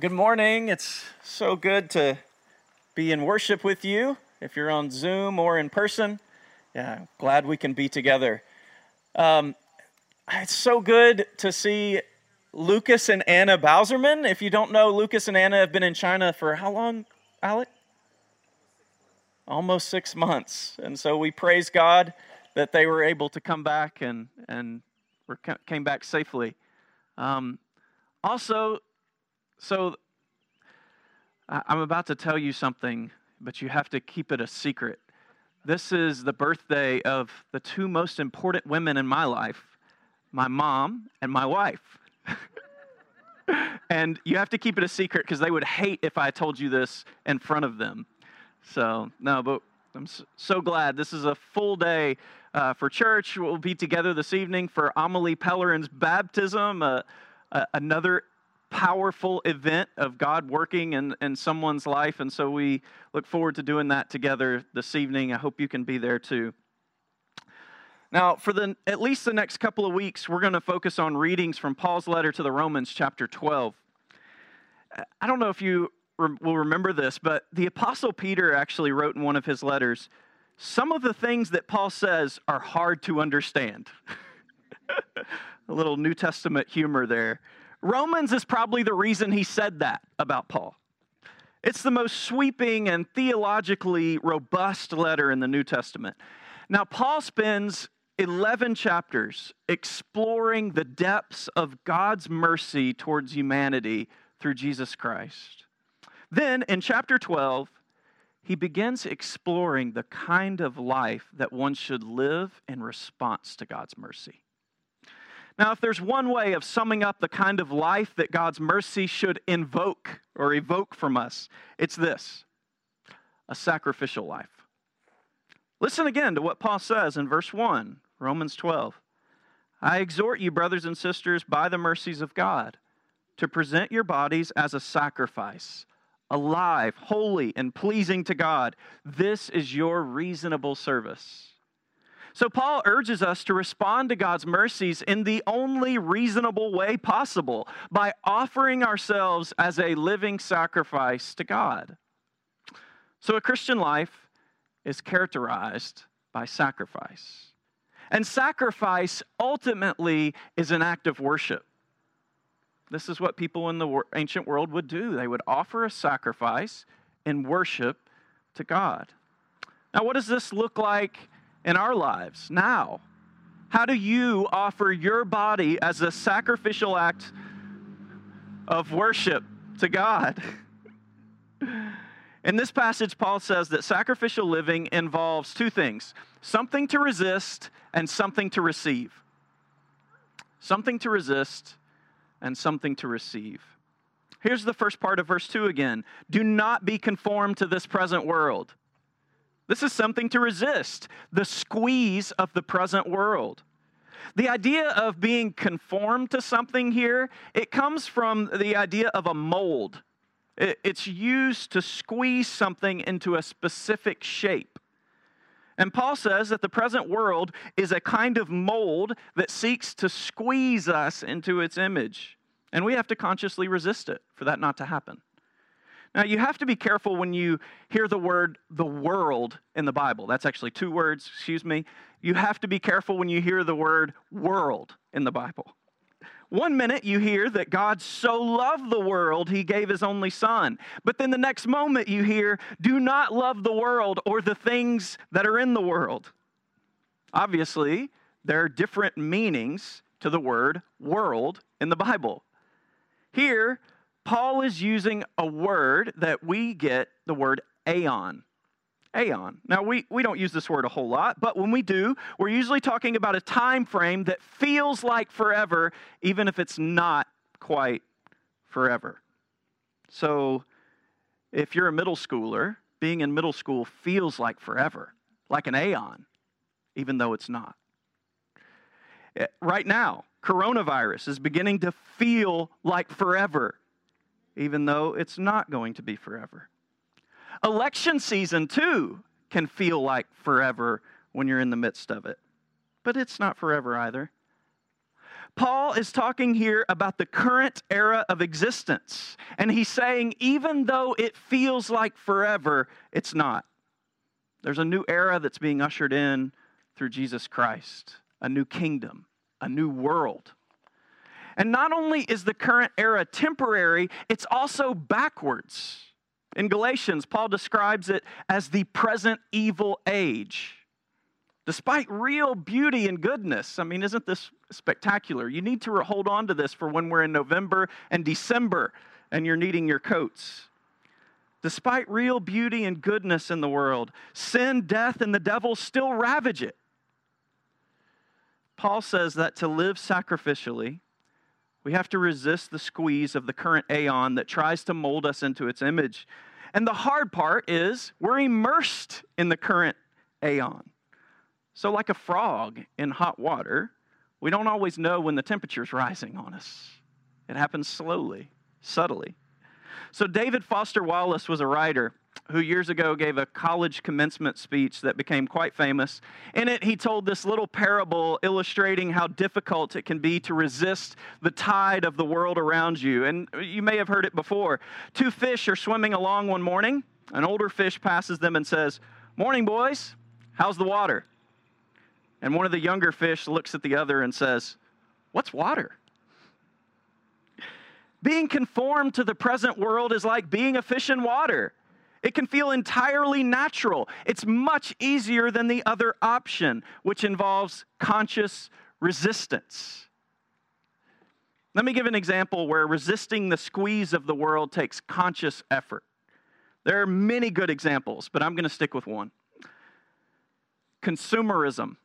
Good morning. It's so good to be in worship with you. If you're on Zoom or in person, yeah, glad we can be together. Um, it's so good to see Lucas and Anna Bauserman. If you don't know, Lucas and Anna have been in China for how long, Alec? Almost six months. And so we praise God that they were able to come back and, and came back safely. Um, also, so I'm about to tell you something, but you have to keep it a secret. This is the birthday of the two most important women in my life my mom and my wife. and you have to keep it a secret because they would hate if I told you this in front of them. So, no, but I'm so glad. This is a full day uh, for church. We'll be together this evening for Amelie Pellerin's baptism, uh, uh, another powerful event of God working in, in someone's life. And so we look forward to doing that together this evening. I hope you can be there too. Now, for the, at least the next couple of weeks, we're going to focus on readings from Paul's letter to the Romans, chapter 12. I don't know if you will remember this, but the Apostle Peter actually wrote in one of his letters some of the things that Paul says are hard to understand. A little New Testament humor there. Romans is probably the reason he said that about Paul. It's the most sweeping and theologically robust letter in the New Testament. Now, Paul spends 11 chapters exploring the depths of God's mercy towards humanity through Jesus Christ. Then, in chapter 12, he begins exploring the kind of life that one should live in response to God's mercy. Now, if there's one way of summing up the kind of life that God's mercy should invoke or evoke from us, it's this a sacrificial life. Listen again to what Paul says in verse 1, Romans 12. I exhort you, brothers and sisters, by the mercies of God, to present your bodies as a sacrifice, alive, holy, and pleasing to God. This is your reasonable service. So, Paul urges us to respond to God's mercies in the only reasonable way possible by offering ourselves as a living sacrifice to God. So, a Christian life is characterized by sacrifice. And sacrifice ultimately is an act of worship. This is what people in the ancient world would do. They would offer a sacrifice in worship to God. Now, what does this look like in our lives now? How do you offer your body as a sacrificial act of worship to God? In this passage, Paul says that sacrificial living involves two things something to resist and something to receive. Something to resist and something to receive. Here's the first part of verse 2 again Do not be conformed to this present world. This is something to resist the squeeze of the present world. The idea of being conformed to something here, it comes from the idea of a mold. It's used to squeeze something into a specific shape. And Paul says that the present world is a kind of mold that seeks to squeeze us into its image. And we have to consciously resist it for that not to happen. Now, you have to be careful when you hear the word the world in the Bible. That's actually two words, excuse me. You have to be careful when you hear the word world in the Bible. One minute you hear that God so loved the world, he gave his only son. But then the next moment you hear, do not love the world or the things that are in the world. Obviously, there are different meanings to the word world in the Bible. Here, Paul is using a word that we get the word aeon. Aeon. Now, we, we don't use this word a whole lot, but when we do, we're usually talking about a time frame that feels like forever, even if it's not quite forever. So, if you're a middle schooler, being in middle school feels like forever, like an aeon, even though it's not. Eh, right now, coronavirus is beginning to feel like forever, even though it's not going to be forever. Election season, too, can feel like forever when you're in the midst of it, but it's not forever either. Paul is talking here about the current era of existence. And he's saying, even though it feels like forever, it's not. There's a new era that's being ushered in through Jesus Christ, a new kingdom, a new world. And not only is the current era temporary, it's also backwards. In Galatians, Paul describes it as the present evil age. Despite real beauty and goodness, I mean, isn't this spectacular? You need to hold on to this for when we're in November and December and you're needing your coats. Despite real beauty and goodness in the world, sin, death, and the devil still ravage it. Paul says that to live sacrificially, we have to resist the squeeze of the current aeon that tries to mold us into its image. And the hard part is we're immersed in the current aeon. So, like a frog in hot water, we don't always know when the temperature's rising on us. It happens slowly, subtly. So, David Foster Wallace was a writer who years ago gave a college commencement speech that became quite famous. In it, he told this little parable illustrating how difficult it can be to resist the tide of the world around you. And you may have heard it before. Two fish are swimming along one morning. An older fish passes them and says, Morning, boys. How's the water? And one of the younger fish looks at the other and says, What's water? Being conformed to the present world is like being a fish in water. It can feel entirely natural. It's much easier than the other option, which involves conscious resistance. Let me give an example where resisting the squeeze of the world takes conscious effort. There are many good examples, but I'm going to stick with one. Consumerism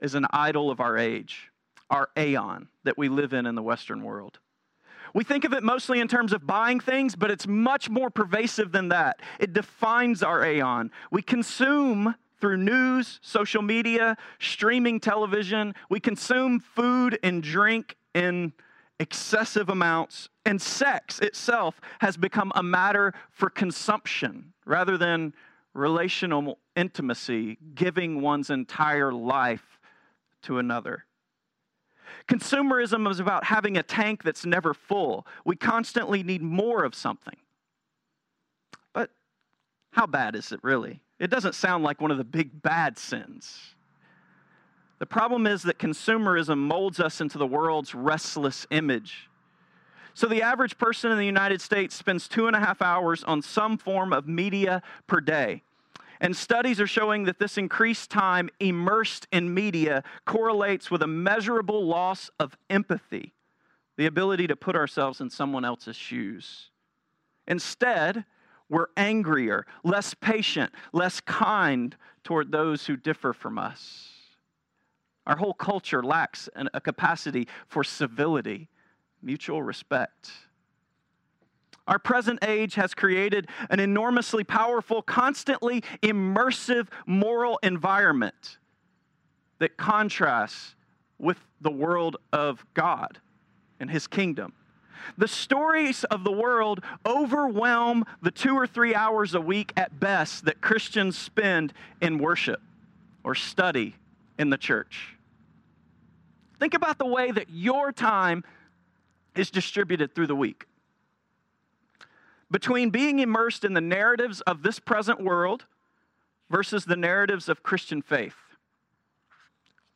is an idol of our age, our aeon that we live in in the Western world. We think of it mostly in terms of buying things, but it's much more pervasive than that. It defines our aeon. We consume through news, social media, streaming television. We consume food and drink in excessive amounts, and sex itself has become a matter for consumption rather than relational intimacy, giving one's entire life to another. Consumerism is about having a tank that's never full. We constantly need more of something. But how bad is it really? It doesn't sound like one of the big bad sins. The problem is that consumerism molds us into the world's restless image. So, the average person in the United States spends two and a half hours on some form of media per day. And studies are showing that this increased time immersed in media correlates with a measurable loss of empathy, the ability to put ourselves in someone else's shoes. Instead, we're angrier, less patient, less kind toward those who differ from us. Our whole culture lacks a capacity for civility, mutual respect. Our present age has created an enormously powerful, constantly immersive moral environment that contrasts with the world of God and His kingdom. The stories of the world overwhelm the two or three hours a week at best that Christians spend in worship or study in the church. Think about the way that your time is distributed through the week between being immersed in the narratives of this present world versus the narratives of Christian faith.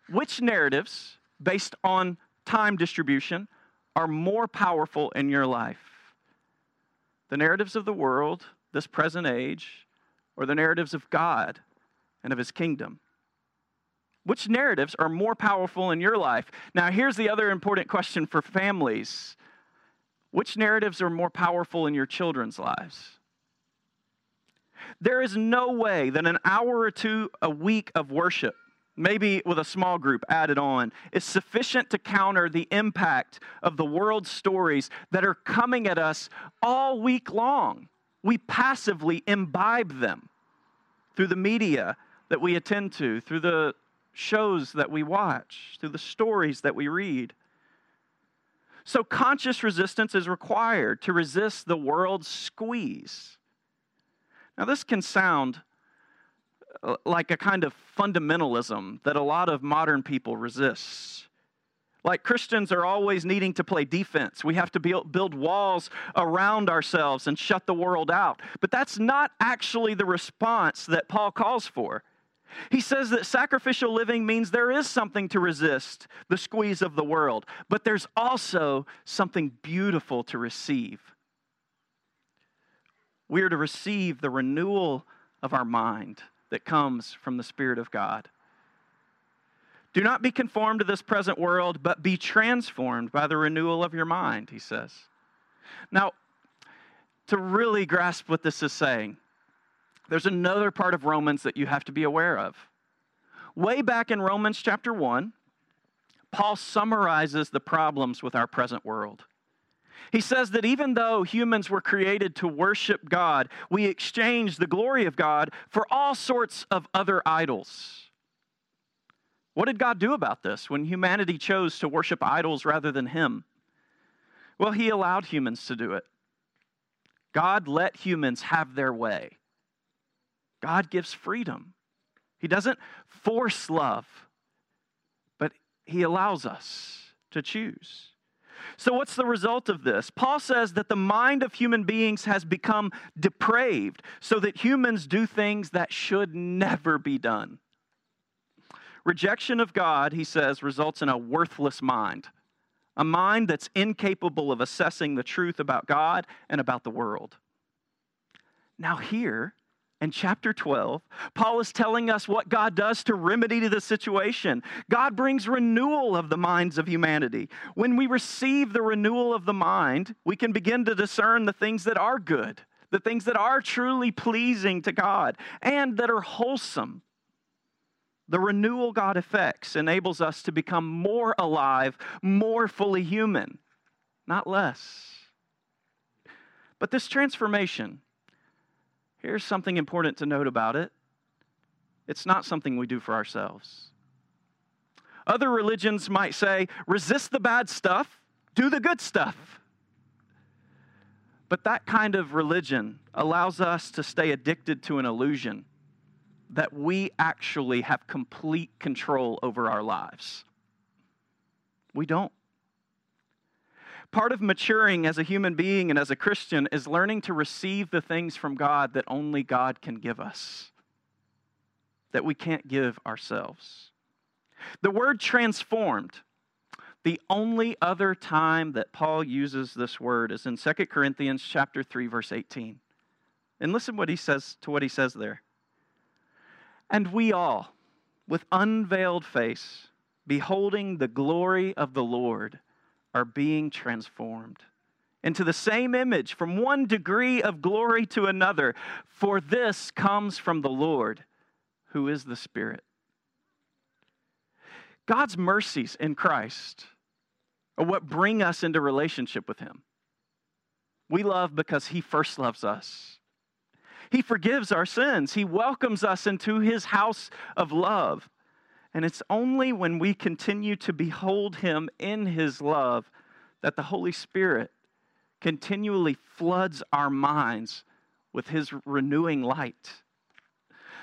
Which narratives, based on time distribution, are more powerful in your life? The narratives of the world, this present age, or the narratives of God and of His kingdom? Which narratives are more powerful in your life? Now, here's the other important question for families which narratives are more powerful in your children's lives? There is no way that an hour or two a week of worship, maybe with a small group added on, is sufficient to counter the impact of the world's stories that are coming at us all week long. We passively imbibe them through the media that we attend to, through the shows that we watch, through the stories that we read. So, conscious resistance is required to resist the world's squeeze. Now, this can sound uh, like a kind of fundamentalism that a lot of modern people resist. like Christians are always needing to play defense. We have to build walls around ourselves and shut the world out. But that's not actually the response that Paul calls for. He says that sacrificial living means there is something to resist the squeeze of the world, but there's also something beautiful to receive. We are to receive the renewal of our mind that comes from the Spirit of God. Do not be conformed to this present world, but be transformed by the renewal of your mind, he says. Now, to really grasp what this is saying, there's another part of Romans that you have to be aware of. Way back in Romans chapter 1, Paul summarizes the problems with our present world. He says that even though humans were created to worship God, we exchange the glory of God for all sorts of other idols. What did God do about this when humanity chose to worship idols rather than Him? Well, He allowed humans to do it. God let humans have their way. God gives freedom. He doesn't force love, but He allows us to choose. So, what's the result of this? Paul says that the mind of human beings has become depraved so that humans do things that should never be done. Rejection of God, he says, results in a worthless mind, a mind that's incapable of assessing the truth about God and about the world. Now, here, in chapter 12, Paul is telling us what God does to remedy the situation. God brings renewal of the minds of humanity. When we receive the renewal of the mind, we can begin to discern the things that are good, the things that are truly pleasing to God, and that are wholesome. The renewal God effects enables us to become more alive, more fully human, not less. But this transformation, Here's something important to note about it it's not something we do for ourselves. Other religions might say, resist the bad stuff, do the good stuff. But that kind of religion allows us to stay addicted to an illusion that we actually have complete control over our lives. We don't. Part of maturing as a human being and as a Christian is learning to receive the things from God that only God can give us, that we can't give ourselves. The word transformed, the only other time that Paul uses this word is in 2 Corinthians chapter 3 verse 18. And listen what he says to what he says there. And we all with unveiled face beholding the glory of the Lord are being transformed into the same image from one degree of glory to another, for this comes from the Lord, who is the Spirit. God's mercies in Christ are what bring us into relationship with Him. We love because He first loves us. He forgives our sins. He welcomes us into His house of love. And it's only when we continue to behold Him in His love that the Holy Spirit continually floods our minds with His renewing light.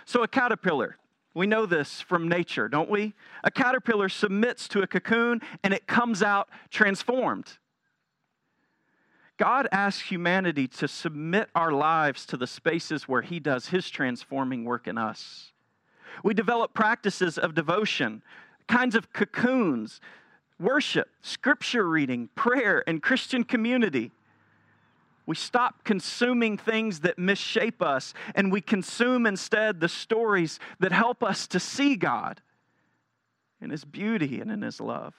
So, a caterpillar, we know this from nature, don't we? A caterpillar submits to a cocoon and it comes out transformed. God asks humanity to submit our lives to the spaces where He does His transforming work in us. We develop practices of devotion, kinds of cocoons, worship, scripture reading, prayer, and Christian community. We stop consuming things that misshape us and we consume instead the stories that help us to see God in His beauty and in His love.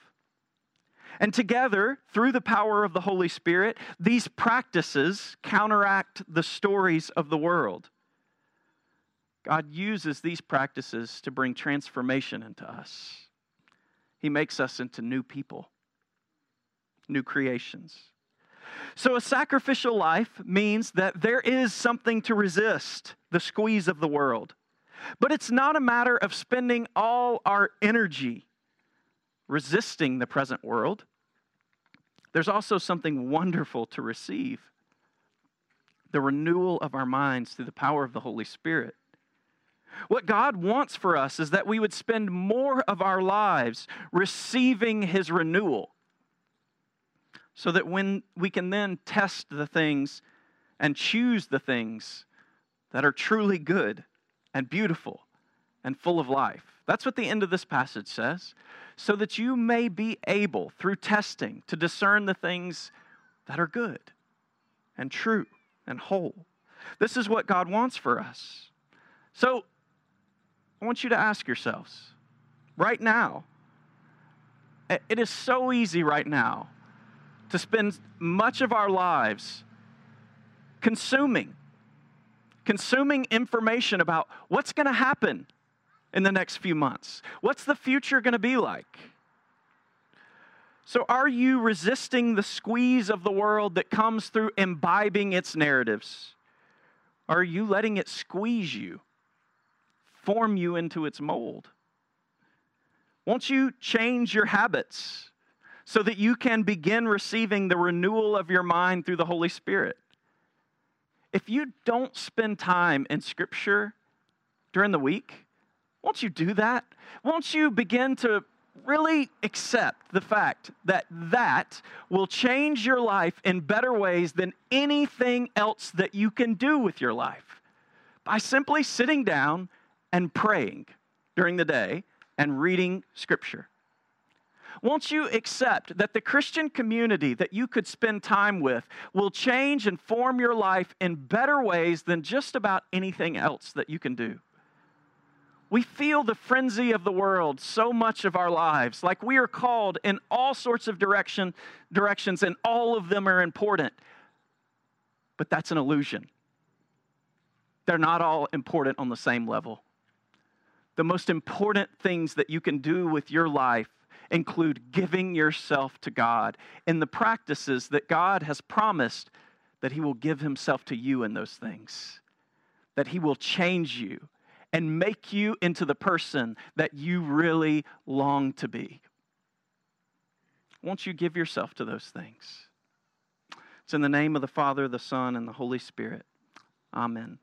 And together, through the power of the Holy Spirit, these practices counteract the stories of the world. God uses these practices to bring transformation into us. He makes us into new people, new creations. So, a sacrificial life means that there is something to resist the squeeze of the world. But it's not a matter of spending all our energy resisting the present world. There's also something wonderful to receive the renewal of our minds through the power of the Holy Spirit. What God wants for us is that we would spend more of our lives receiving His renewal so that when we can then test the things and choose the things that are truly good and beautiful and full of life. That's what the end of this passage says. So that you may be able, through testing, to discern the things that are good and true and whole. This is what God wants for us. So I want you to ask yourselves right now, it is so easy right now to spend much of our lives consuming, consuming information about what's going to happen in the next few months. What's the future going to be like? So, are you resisting the squeeze of the world that comes through imbibing its narratives? Are you letting it squeeze you, form you into its mold? Won't you change your habits so that you can begin receiving the renewal of your mind through the Holy Spirit? If you don't spend time in Scripture during the week, won't you do that? Won't you begin to really accept the fact that that will change your life in better ways than anything else that you can do with your life by simply sitting down and praying during the day and reading scripture. Won't you accept that the Christian community that you could spend time with will change and form your life in better ways than just about anything else that you can do? We feel the frenzy of the world so much of our lives, like we are called in all sorts of direction, directions, and all of them are important. But that's an illusion. They're not all important on the same level. The most important things that you can do with your life include giving yourself to God in the practices that God has promised that He will give Himself to you in those things, that He will change you and make you into the person that you really long to be. Won't you give yourself to those things? It's in the name of the Father, the Son, and the Holy Spirit. Amen.